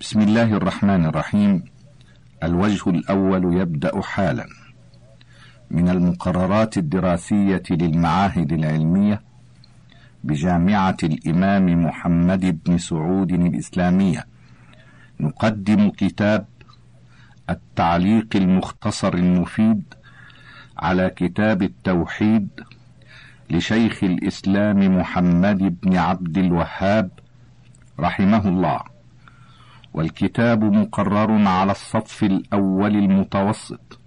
بسم الله الرحمن الرحيم. الوجه الأول يبدأ حالا. من المقررات الدراسية للمعاهد العلمية بجامعة الإمام محمد بن سعود الإسلامية نقدم كتاب التعليق المختصر المفيد على كتاب التوحيد لشيخ الإسلام محمد بن عبد الوهاب رحمه الله. والكتاب مقرر على الصف الأول المتوسط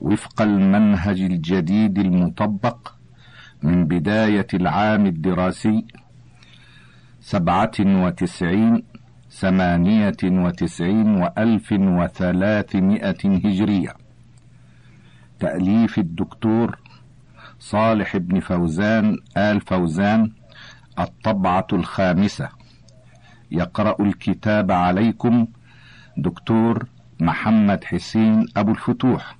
وفق المنهج الجديد المطبق من بداية العام الدراسي سبعة وتسعين ثمانية وتسعين وألف وثلاثمائة هجرية. تأليف الدكتور صالح بن فوزان آل فوزان الطبعة الخامسة. يقرأ الكتاب عليكم دكتور محمد حسين أبو الفتوح.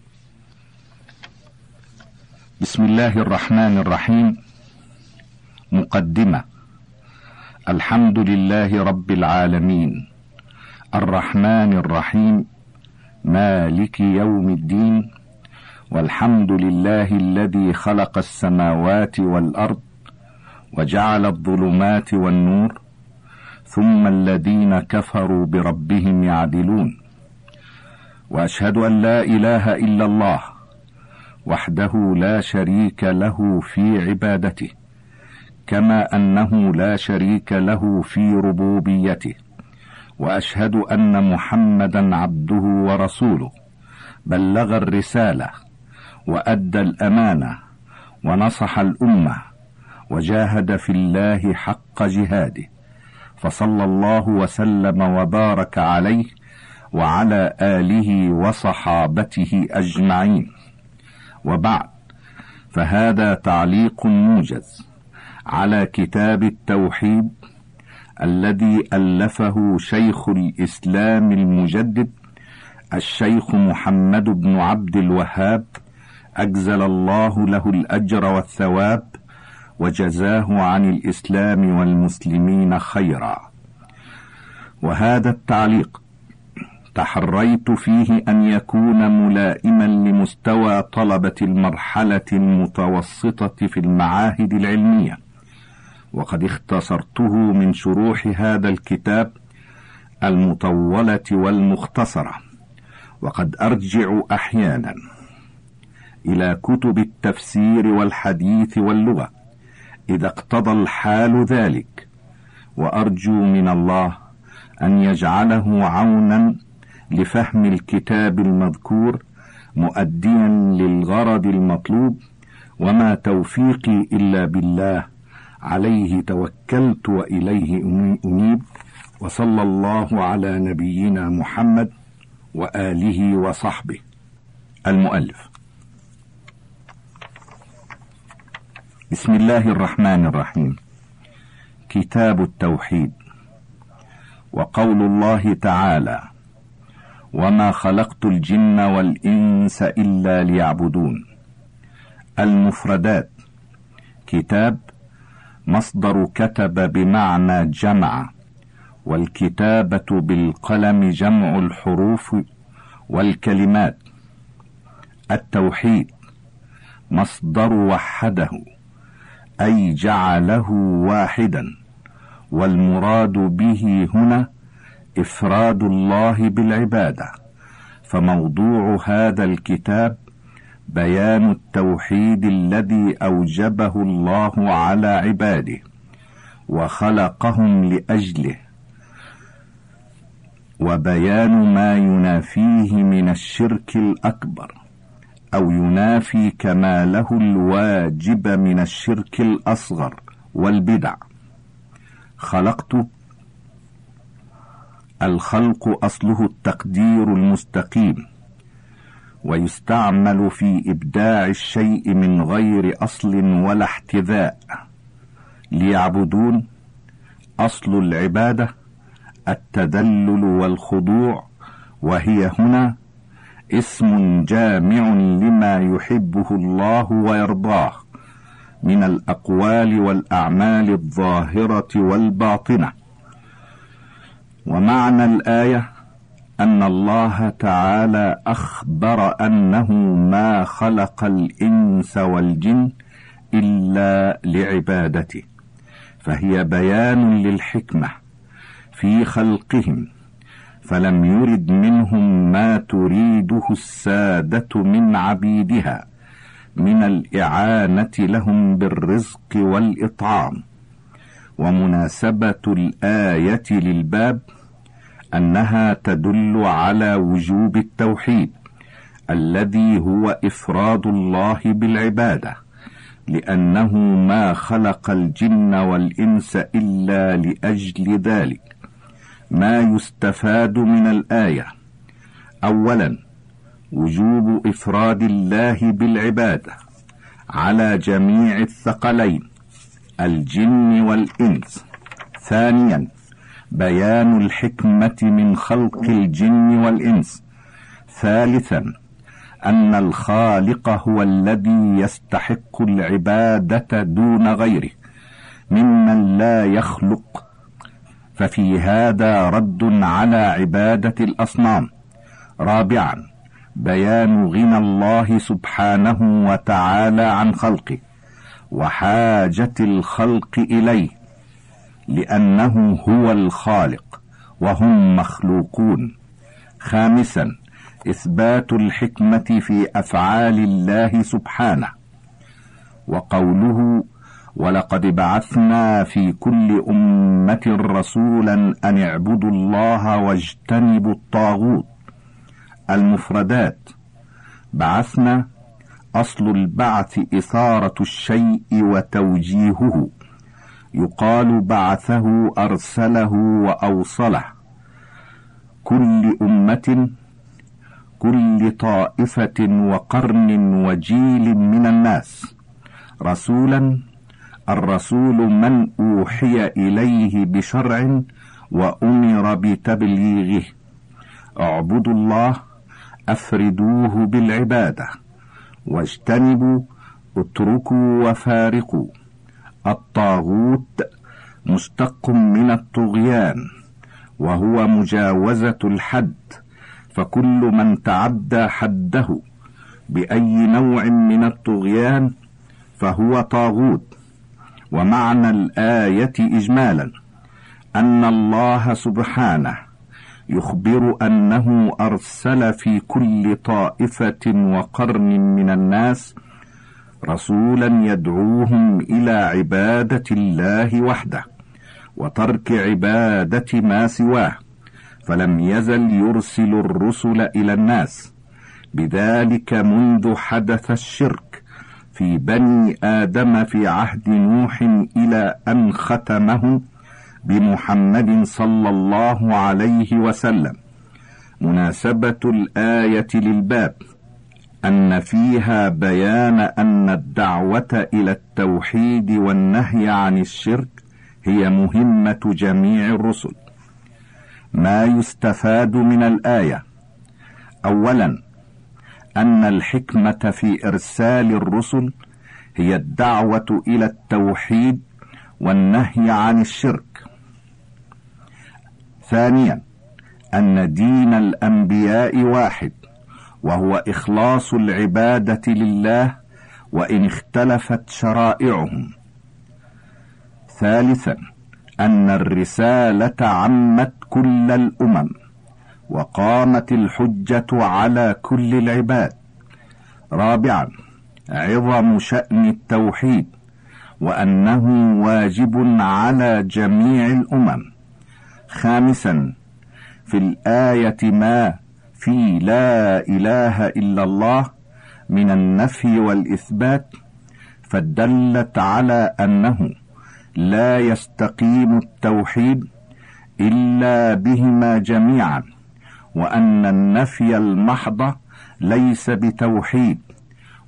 بسم الله الرحمن الرحيم. مقدمة. الحمد لله رب العالمين. الرحمن الرحيم. مالك يوم الدين. والحمد لله الذي خلق السماوات والأرض وجعل الظلمات والنور. ثم الذين كفروا بربهم يعدلون. وأشهد أن لا إله إلا الله وحده لا شريك له في عبادته كما أنه لا شريك له في ربوبيته. وأشهد أن محمدا عبده ورسوله بلغ الرسالة وأدى الأمانة ونصح الأمة وجاهد في الله حق جهاده. فصلى الله وسلم وبارك عليه وعلى آله وصحابته أجمعين. وبعد فهذا تعليق موجز على كتاب التوحيد الذي ألفه شيخ الإسلام المجدد الشيخ محمد بن عبد الوهاب أجزل الله له الأجر والثواب وجزاه عن الإسلام والمسلمين خيرا. وهذا التعليق تحريت فيه أن يكون ملائما لمستوى طلبة المرحلة المتوسطة في المعاهد العلمية. وقد اختصرته من شروح هذا الكتاب المطولة والمختصرة. وقد أرجع أحيانا إلى كتب التفسير والحديث واللغة. إذا اقتضى الحال ذلك. وأرجو من الله أن يجعله عونا لفهم الكتاب المذكور مؤديا للغرض المطلوب وما توفيقي إلا بالله. عليه توكلت وإليه أنيب. وصلى الله على نبينا محمد وآله وصحبه. المؤلف. بسم الله الرحمن الرحيم. كتاب التوحيد. وقول الله تعالى وما خلقت الجن والإنس إلا ليعبدون. المفردات كتاب مصدر كتب بمعنى جمع والكتابة بالقلم جمع الحروف والكلمات. التوحيد مصدر وحده. أي جعله واحدا والمراد به هنا إفراد الله بالعبادة. فموضوع هذا الكتاب بيان التوحيد الذي أوجبه الله على عباده وخلقهم لأجله وبيان ما ينافيه من الشرك الأكبر. أو ينافي كماله الواجب من الشرك الأصغر والبدع. خلقت. الخلق أصله التقدير المستقيم. ويستعمل في إبداع الشيء من غير أصل ولا احتذاء. ليعبدون. أصل العبادة. التدلل والخضوع. وهي هنا اسم جامع لما يحبه الله ويرضاه من الأقوال والأعمال الظاهرة والباطنة. ومعنى الآية أن الله تعالى أخبر أنه ما خلق الإنس والجن إلا لعبادته فهي بيان للحكمة في خلقهم. فلم يرد منهم ما تريده السادة من عبيدها من الإعانة لهم بالرزق والإطعام. ومناسبة الآية للباب أنها تدل على وجوب التوحيد الذي هو إفراد الله بالعبادة لأنه ما خلق الجن والإنس إلا لأجل ذلك. ما يستفاد من الآية. اولا وجوب إفراد الله بالعبادة على جميع الثقلين الجن والإنس. ثانيا بيان الحكمة من خلق الجن والإنس. ثالثا أن الخالق هو الذي يستحق العبادة دون غيره ممن لا يخلق ففي هذا رد على عبادة الأصنام. رابعا بيان غنى الله سبحانه وتعالى عن خلقه وحاجة الخلق إليه لأنه هو الخالق وهم مخلوقون. خامسا إثبات الحكمة في أفعال الله سبحانه وقوله ولقد بعثنا في كل أمة رسولا أن اعبدوا الله واجتنبوا الطاغوت. المفردات بعثنا أصل البعث إثارة الشيء وتوجيهه. يقال بعثه أرسله وأوصله. كل أمة كل طائفة وقرن وجيل من الناس. رسولا الرسول من أوحي إليه بشرع وأمر بتبليغه. اعبدوا الله أفردوه بالعبادة واجتنبوا اتركوا وفارقوا. الطاغوت مشتق من الطغيان وهو مجاوزة الحد فكل من تعدى حده بأي نوع من الطغيان فهو طاغوت. ومعنى الآية اجمالا أن الله سبحانه يخبر أنه أرسل في كل طائفة وقرن من الناس رسولا يدعوهم إلى عبادة الله وحده وترك عبادة ما سواه فلم يزل يرسل الرسل إلى الناس بذلك منذ حدث الشرك. في بني آدم في عهد نوح إلى أن ختمه بمحمد صلى الله عليه وسلم. مناسبة الآية للباب أن فيها بيان أن الدعوة إلى التوحيد والنهي عن الشرك هي مهمة جميع الرسل. ما يستفاد من الآية؟ اولا أن الحكمة في إرسال الرسل هي الدعوة إلى التوحيد والنهي عن الشرك. ثانيا أن دين الأنبياء واحد وهو إخلاص العبادة لله وإن اختلفت شرائعهم. ثالثا أن الرسالة عمت كل الأمم. وقامت الحجة على كل العباد. رابعا عظم شأن التوحيد وأنه واجب على جميع الأمم. خامسا في الآية ما في لا إله إلا الله من النفي والإثبات فدلت على أنه لا يستقيم التوحيد إلا بهما جميعا. وأن النفي المحض ليس بتوحيد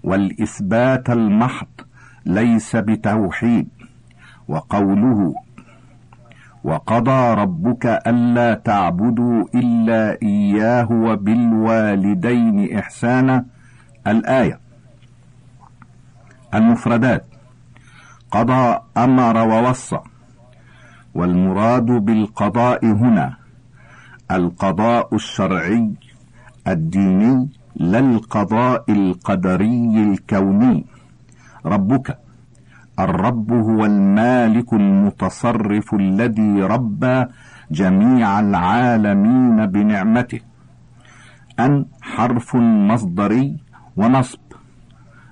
والإثبات المحض ليس بتوحيد وقوله وقضى ربك ألا تعبدوا إلا إياه وبالوالدين إحسانا الآية. المفردات قضى أمر ووصى والمراد بالقضاء هنا القضاء الشرعي الديني لا القضاء القدري الكوني. ربك الرب هو المالك المتصرف الذي ربى جميع العالمين بنعمته. أن حرف مصدري ونصب.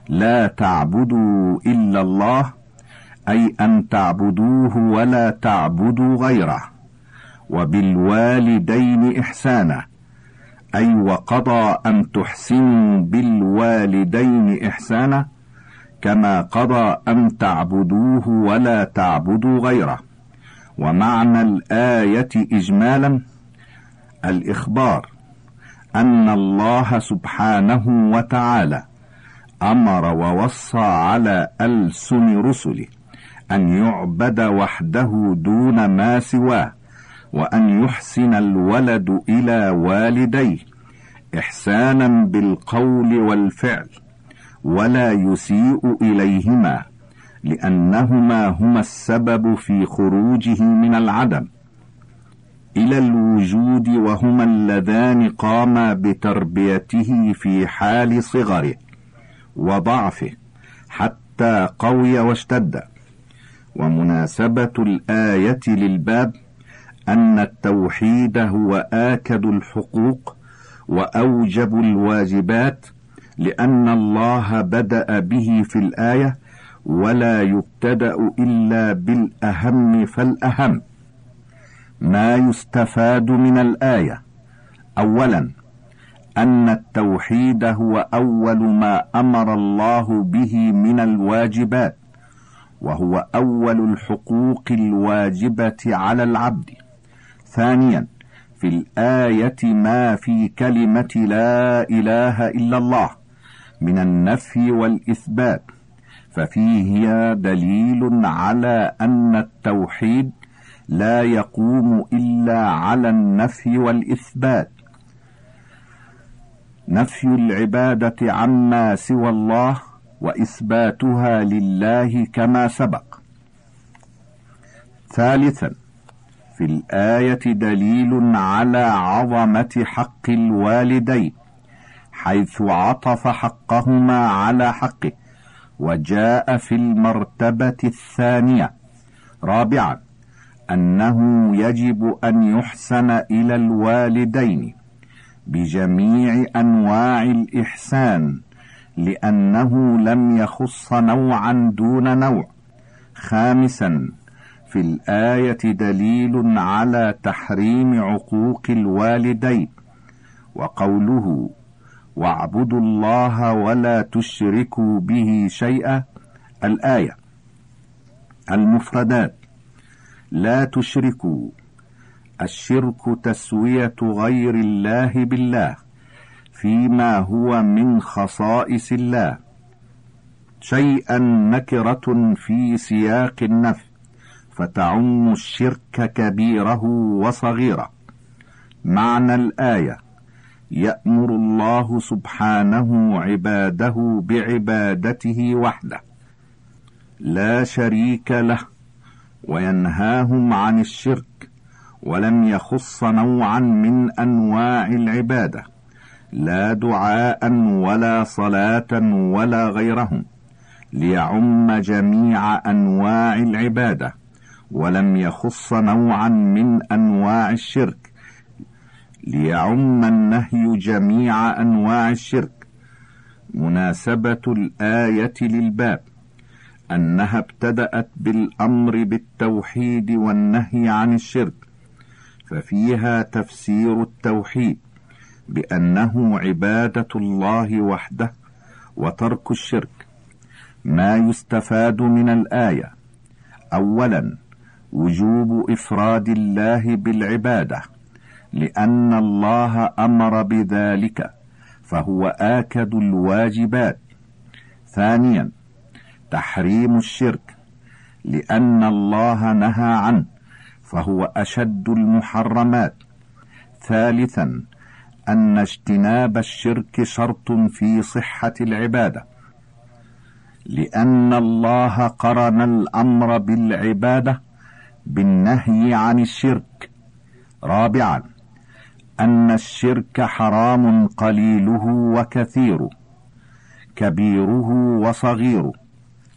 لا تعبدوا إلا الله أي أن تعبدوه ولا تعبدوا غيره. وبالوالدين إحسانا. أي وقضى أن تحسنوا بالوالدين إحسانا كما قضى أن تعبدوه ولا تعبدوا غيره. ومعنى الآية إجمالا الإخبار أن الله سبحانه وتعالى أمر ووصى على ألسن رسله أن يعبد وحده دون ما سواه. وأن يحسن الولد إلى والديه إحسانا بالقول والفعل ولا يسيء إليهما لأنهما هما السبب في خروجه من العدم. إلى الوجود وهما اللذان قاما بتربيته في حال صغره وضعفه حتى قوي واشتد. ومناسبة الآية للباب أن التوحيد هو آكد الحقوق وأوجب الواجبات لأن الله بدأ به في الآية ولا يبتدأ إلا بالأهم فالأهم ما يستفاد من الآية. أولا أن التوحيد هو أول ما أمر الله به من الواجبات وهو أول الحقوق الواجبة على العبد. ثانيا في الآية ما في كلمة لا إله إلا الله من النفي والإثبات ففيه دليل على أن التوحيد لا يقوم إلا على النفي والإثبات. نفي العبادة عما سوى الله وإثباتها لله كما سبق. ثالثا في الآية دليل على عظمة حق الوالدين حيث عطف حقهما على حقه وجاء في المرتبة الثانية. رابعا أنه يجب أن يحسن إلى الوالدين بجميع أنواع الإحسان لأنه لم يخص نوعا دون نوع. خامسا في الآية دليل على تحريم عقوق الوالدين وقوله واعبدوا الله ولا تشركوا به شيئا الآية. المفردات لا تشركوا الشرك تسوية غير الله بالله فيما هو من خصائص الله شيئا نكرة في سياق النفي فتعم الشرك كبيره وصغيره. معنى الآية يأمر الله سبحانه عباده بعبادته وحده. لا شريك له وينهاهم عن الشرك ولم يخص نوعا من أنواع العبادة. لا دعاء ولا صلاة ولا غيرهم. ليعم جميع أنواع العبادة. ولم يخص نوعا من أنواع الشرك ليعم النهي جميع أنواع الشرك. مناسبة الآية للباب أنها ابتدأت بالأمر بالتوحيد والنهي عن الشرك ففيها تفسير التوحيد بأنه عبادة الله وحده وترك الشرك. ما يستفاد من الآية اولا وجوب إفراد الله بالعبادة لأن الله أمر بذلك فهو آكد الواجبات. ثانيا تحريم الشرك لأن الله نهى عنه فهو أشد المحرمات. ثالثا أن اجتناب الشرك شرط في صحة العبادة لأن الله قرن الأمر بالعبادة بالنهي عن الشرك. رابعا أن الشرك حرام قليله وكثيره كبيره وصغيره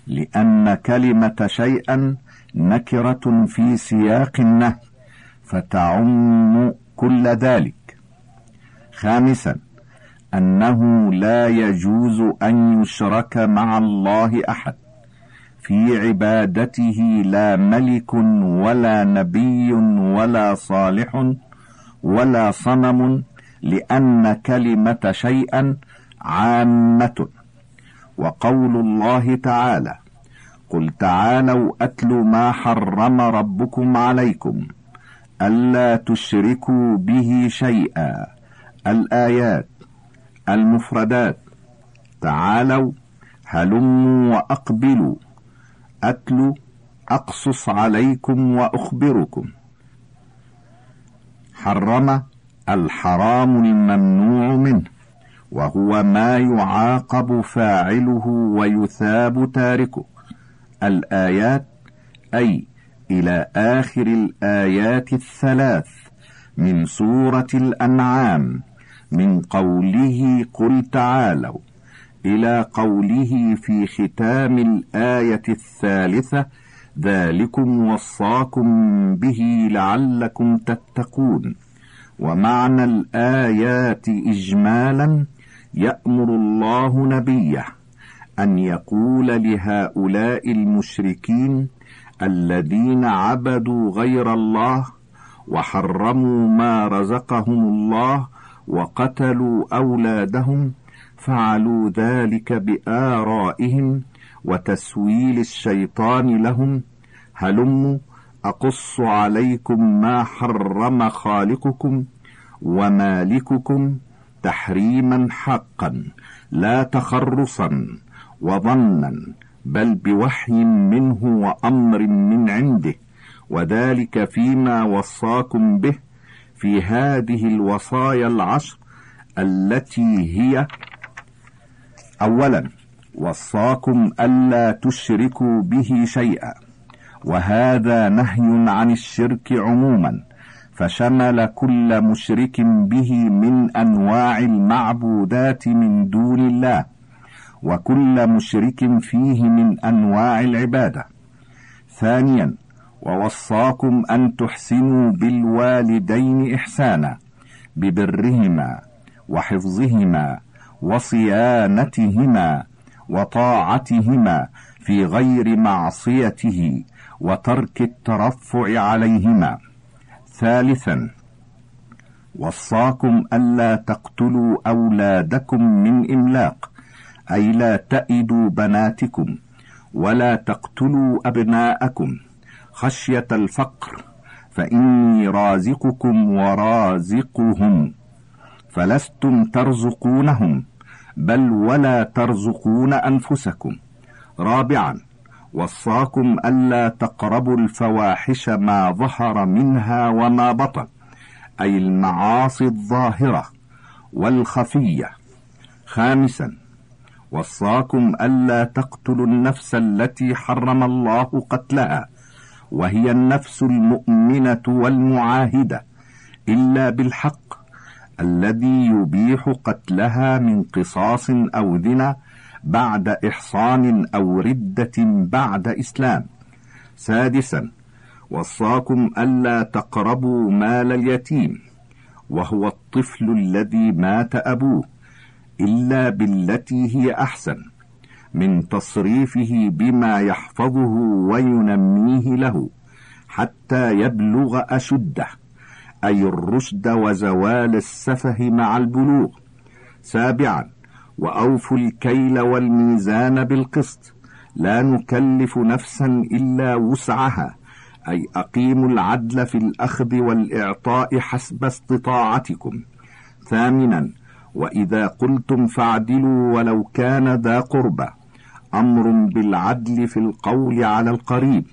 لأن كلمة شيئا نكرة في سياق النهي فتعم كل ذلك. خامسا أنه لا يجوز أن يشرك مع الله أحد. في عبادته لا ملك ولا نبي ولا صالح ولا صنم لأن كلمة شيئا عامة. وقول الله تعالى قل تعالوا أتل ما حرم ربكم عليكم ألا تشركوا به شيئا. الآيات المفردات تعالوا هلموا وأقبلوا. اتلو أقصص عليكم وأخبركم. حرم الحرام الممنوع منه وهو ما يعاقب فاعله ويثاب تاركه. الآيات أي إلى آخر الآيات الثلاث من سورة الأنعام من قوله قل تعالوا. إلى قوله في ختام الآية الثالثة ذلكم وصاكم به لعلكم تتقون ومعنى الآيات اجمالا يأمر الله نبيه أن يقول لهؤلاء المشركين الذين عبدوا غير الله وحرموا ما رزقهم الله وقتلوا أولادهم فعلوا ذلك بآرائهم وتسويل الشيطان لهم. هلموا أقص عليكم ما حرم خالقكم ومالككم تحريما حقا لا تخرصا وظنا بل بوحي منه وأمر من عنده. وذلك فيما وصاكم به في هذه الوصايا العشر التي هي اولا وصاكم ألا تشركوا به شيئا وهذا نهي عن الشرك عموما فشمل كل مشرك به من أنواع المعبودات من دون الله وكل مشرك فيه من أنواع العبادة. ثانيا ووصاكم أن تحسنوا بالوالدين احسانا ببرهما وحفظهما وصيانتهما وطاعتهما في غير معصيته وترك الترفع عليهما. ثالثا وصاكم ألا تقتلوا أولادكم من إملاق أي لا تئدوا بناتكم ولا تقتلوا أبناءكم. خشية الفقر فإني رازقكم ورازقهم. فلستم ترزقونهم بل ولا ترزقون أنفسكم. رابعا وصاكم ألا تقربوا الفواحش ما ظهر منها وما بطن أي المعاصي الظاهرة والخفية. خامسا وصاكم ألا تقتلوا النفس التي حرم الله قتلها وهي النفس المؤمنة والمعاهدة إلا بالحق الذي يبيح قتلها من قصاص أو ذنا بعد إحصان أو ردة بعد إسلام. سادسا وصاكم ألا تقربوا مال اليتيم وهو الطفل الذي مات أبوه إلا بالتي هي أحسن من تصريفه بما يحفظه وينميه له حتى يبلغ أشده. أي الرشد وزوال السفه مع البلوغ. سابعا واوفوا الكيل والميزان بالقسط. لا نكلف نفسا إلا وسعها. أي أقيموا العدل في الأخذ والإعطاء حسب استطاعتكم. ثامنا وإذا قلتم فاعدلوا ولو كان ذا قربى. أمر بالعدل في القول على القريب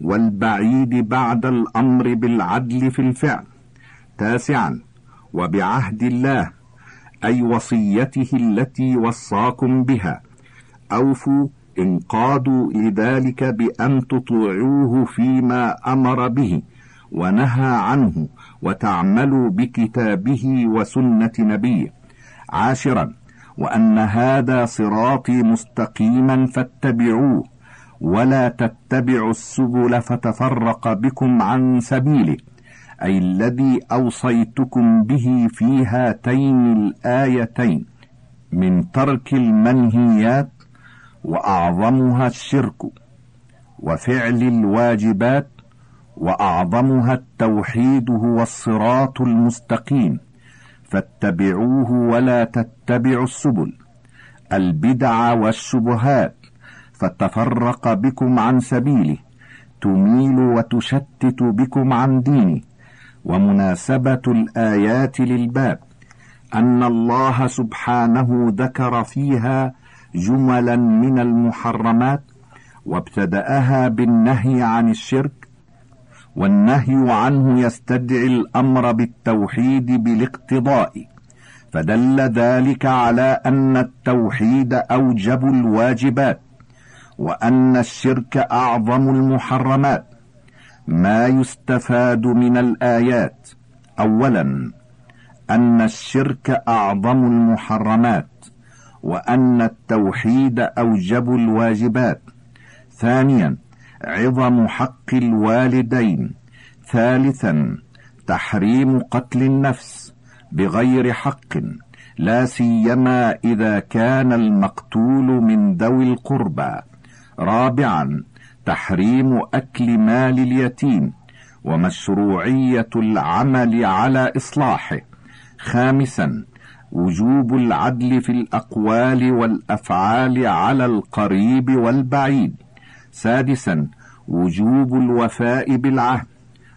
والبعيد بعد الأمر بالعدل في الفعل. تاسعا وبعهد الله أي وصيته التي وصاكم بها. أوفوا انقادوا لذلك بأن تطيعوه فيما أمر به ونهى عنه وتعملوا بكتابه وسنة نبيه. عاشرا وأن هذا صراطي مستقيما فاتبعوه ولا تتبعوا السبل فتفرق بكم عن سبيله. أي الذي أوصيتكم به في هاتين الآيتين من ترك المنهيات وأعظمها الشرك وفعل الواجبات وأعظمها التوحيد هو الصراط المستقيم فاتبعوه ولا تتبعوا السبل البدع والشبهات فتفرق بكم عن سبيله تميل وتشتت بكم عن دينه ومناسبة الآيات للباب أن الله سبحانه ذكر فيها جملا من المحرمات وابتدأها بالنهي عن الشرك والنهي عنه يستدعي الأمر بالتوحيد بالاقتضاء فدل ذلك على أن التوحيد أوجب الواجبات وأن الشرك أعظم المحرمات. ما يستفاد من الآيات. أولا أن الشرك أعظم المحرمات وأن التوحيد أوجب الواجبات. ثانيا عظم حق الوالدين. ثالثا تحريم قتل النفس بغير حق. لا سيما إذا كان المقتول من ذوي القربى. رابعا تحريم أكل مال اليتيم ومشروعية العمل على إصلاحه. خامسا وجوب العدل في الأقوال والأفعال على القريب والبعيد. سادسا وجوب الوفاء بالعهد.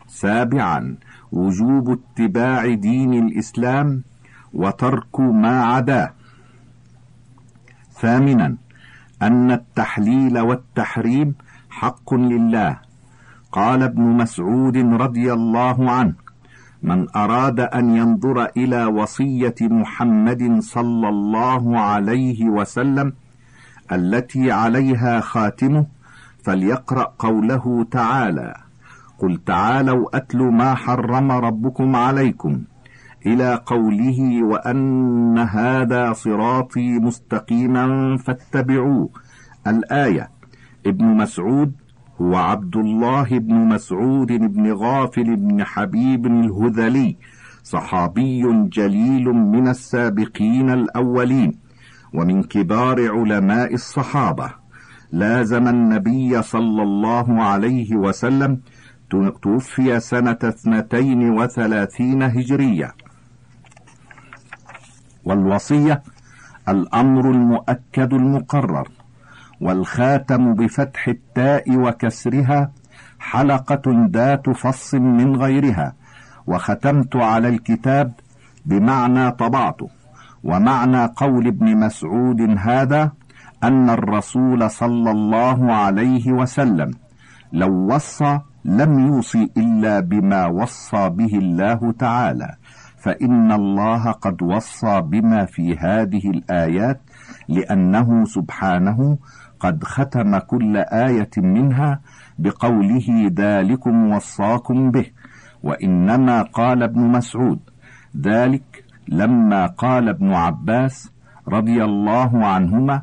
سابعا وجوب اتباع دين الإسلام وترك ما عداه. ثامنا أن التحليل والتحريم حق لله. قال ابن مسعود رضي الله عنه من أراد أن ينظر إلى وصية محمد صلى الله عليه وسلم التي عليها خاتمه فليقرأ قوله تعالى قل تعالوا أتل ما حرم ربكم عليكم إلى قوله وأن هذا صراطي مستقيما فاتبعوه الآية. ابن مسعود هو عبد الله بن مسعود بن غافل بن حبيب الهذلي صحابي جليل من السابقين الأولين ومن كبار علماء الصحابة. لازم النبي صلى الله عليه وسلم توفي سنة اثنتين وثلاثين هجرية. والوصية الأمر المؤكد المقرر. والخاتم بفتح التاء وكسرها حلقة ذات فص من غيرها وختمت على الكتاب بمعنى طبعته ومعنى قول ابن مسعود هذا أن الرسول صلى الله عليه وسلم لو وصى لم يوصي إلا بما وصى به الله تعالى فإن الله قد وصى بما في هذه الآيات لأنه سبحانه قد ختم كل آية منها بقوله ذلكم وصاكم به وإنما قال ابن مسعود. ذلك لما قال ابن عباس رضي الله عنهما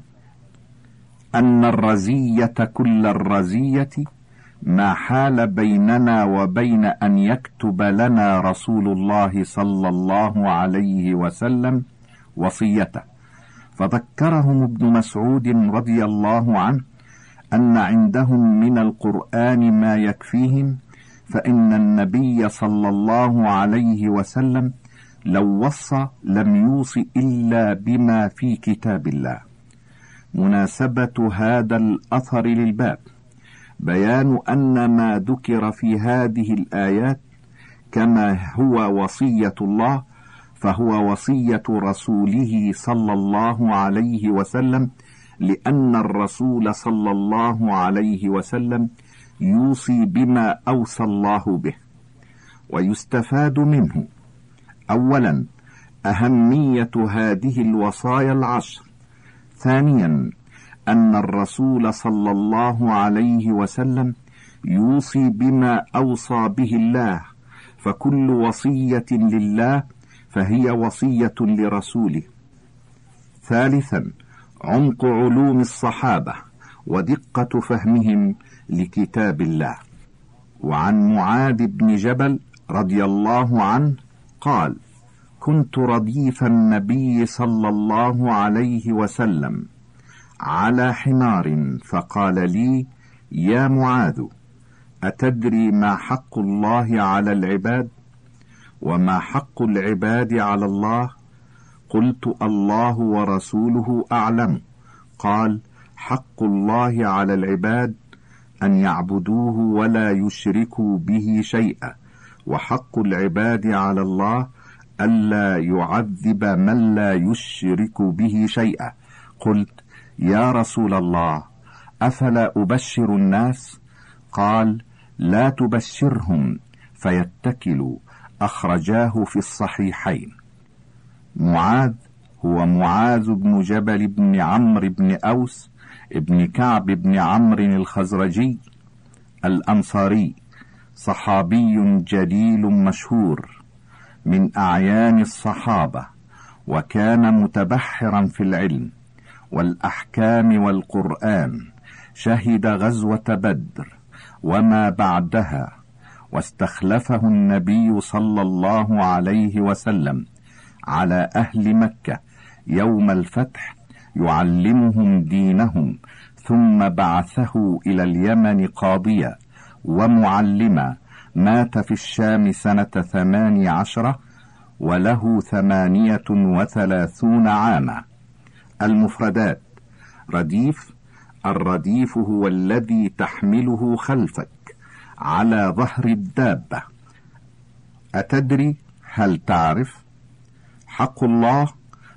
أن الرزية كل الرزية ما حال بيننا وبين أن يكتب لنا رسول الله صلى الله عليه وسلم وصيته. فذكرهم ابن مسعود رضي الله عنه أن عندهم من القرآن ما يكفيهم فإن النبي صلى الله عليه وسلم لو وصى لم يوص إلا بما في كتاب الله. مناسبة هذا الأثر للباب. بيان أن ما ذكر في هذه الآيات كما هو وصية الله فهو وصية رسوله صلى الله عليه وسلم لأن الرسول صلى الله عليه وسلم يوصي بما أوصى الله به ويستفاد منه. أولا أهمية هذه الوصايا العشر. ثانيا أن الرسول صلى الله عليه وسلم يوصي بما أوصى به الله فكل وصية لله فهي وصية لرسوله. ثالثا عمق علوم الصحابة ودقة فهمهم لكتاب الله. وعن معاذ بن جبل رضي الله عنه قال كنت رديف النبي صلى الله عليه وسلم على حمار فقال لي يا معاذ أتدري ما حق الله على العباد؟ وما حق العباد على الله؟ قلت الله ورسوله أعلم. قال حق الله على العباد أن يعبدوه ولا يشركوا به شيئا. وحق العباد على الله ألا يعذب من لا يشرك به شيئا. قلت يا رسول الله أفلا أبشر الناس؟ قال لا تبشرهم فيتكلوا. أخرجاه في الصحيحين. معاذ هو معاذ بن جبل بن عمرو بن أوس ابن كعب بن عمرو الخزرجي الأنصاري صحابي جليل مشهور من أعيان الصحابة وكان متبحرا في العلم والأحكام والقرآن شهد غزوة بدر وما بعدها. واستخلفه النبي صلى الله عليه وسلم على أهل مكة يوم الفتح يعلمهم دينهم ثم بعثه إلى اليمن قاضيا ومعلما مات في الشام سنة ثمان عشرة وله ثمانية وثلاثون عاما. المفردات رديف الرديف هو الذي تحمله خلفك. على ظهر الدابة. أتدري هل تعرف؟ حق الله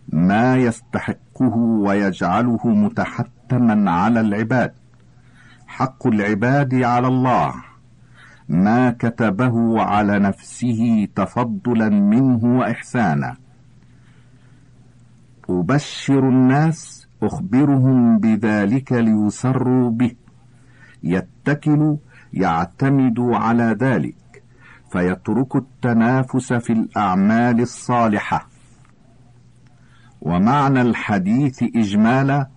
ما يستحقه ويجعله متحتما على العباد. حق العباد على الله. ما كتبه على نفسه تفضلا منه وإحسانا. أبشر الناس أخبرهم بذلك ليسروا به. يتكل يعتمد على ذلك فيترك التنافس في الأعمال الصالحة. ومعنى الحديث اجمالا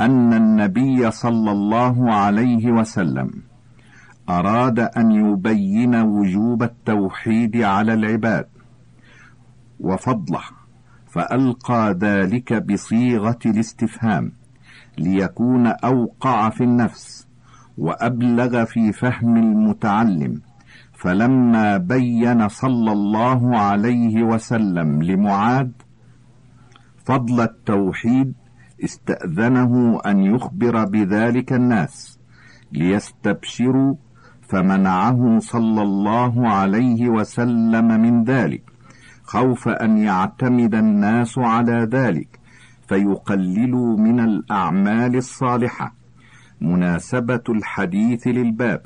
أن النبي صلى الله عليه وسلم أراد أن يبين وجوب التوحيد على العباد وفضله فألقى ذلك بصيغة الاستفهام ليكون أوقع في النفس. وأبلغ في فهم المتعلم فلما بين صلى الله عليه وسلم لمعاذ فضل التوحيد استأذنه أن يخبر بذلك الناس ليستبشروا فمنعه صلى الله عليه وسلم من ذلك خوف أن يعتمد الناس على ذلك فيقللوا من الأعمال الصالحة. مناسبة الحديث للباب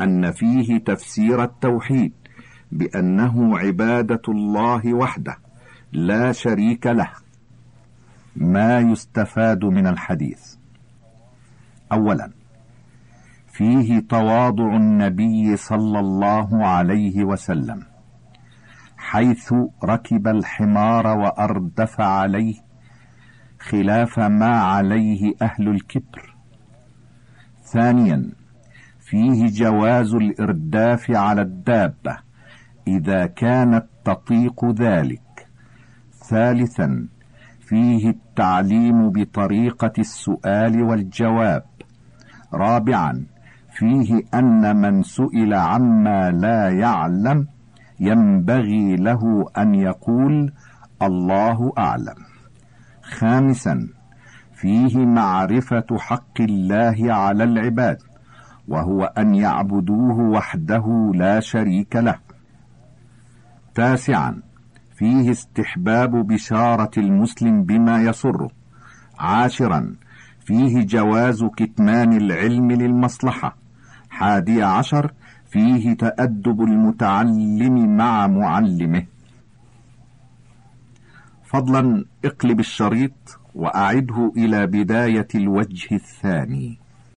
أن فيه تفسير التوحيد بأنه عبادة الله وحده لا شريك له. ما يستفاد من الحديث؟ اولا فيه تواضع النبي صلى الله عليه وسلم حيث ركب الحمار وأردف عليه خلاف ما عليه أهل الكبر. ثانيا فيه جواز الإرداف على الدابة إذا كانت تطيق ذلك. ثالثا فيه التعليم بطريقة السؤال والجواب. رابعا فيه أن من سئل عما لا يعلم ينبغي له أن يقول الله أعلم. خامسا فيه معرفة حق الله على العباد وهو أن يعبدوه وحده لا شريك له. تاسعا فيه استحباب بشارة المسلم بما يسره. عاشرا فيه جواز كتمان العلم للمصلحة. حادي عشر فيه تأدب المتعلم مع معلمه. فضلا اقلب الشريط. وأعده إلى بداية الوجه الثاني.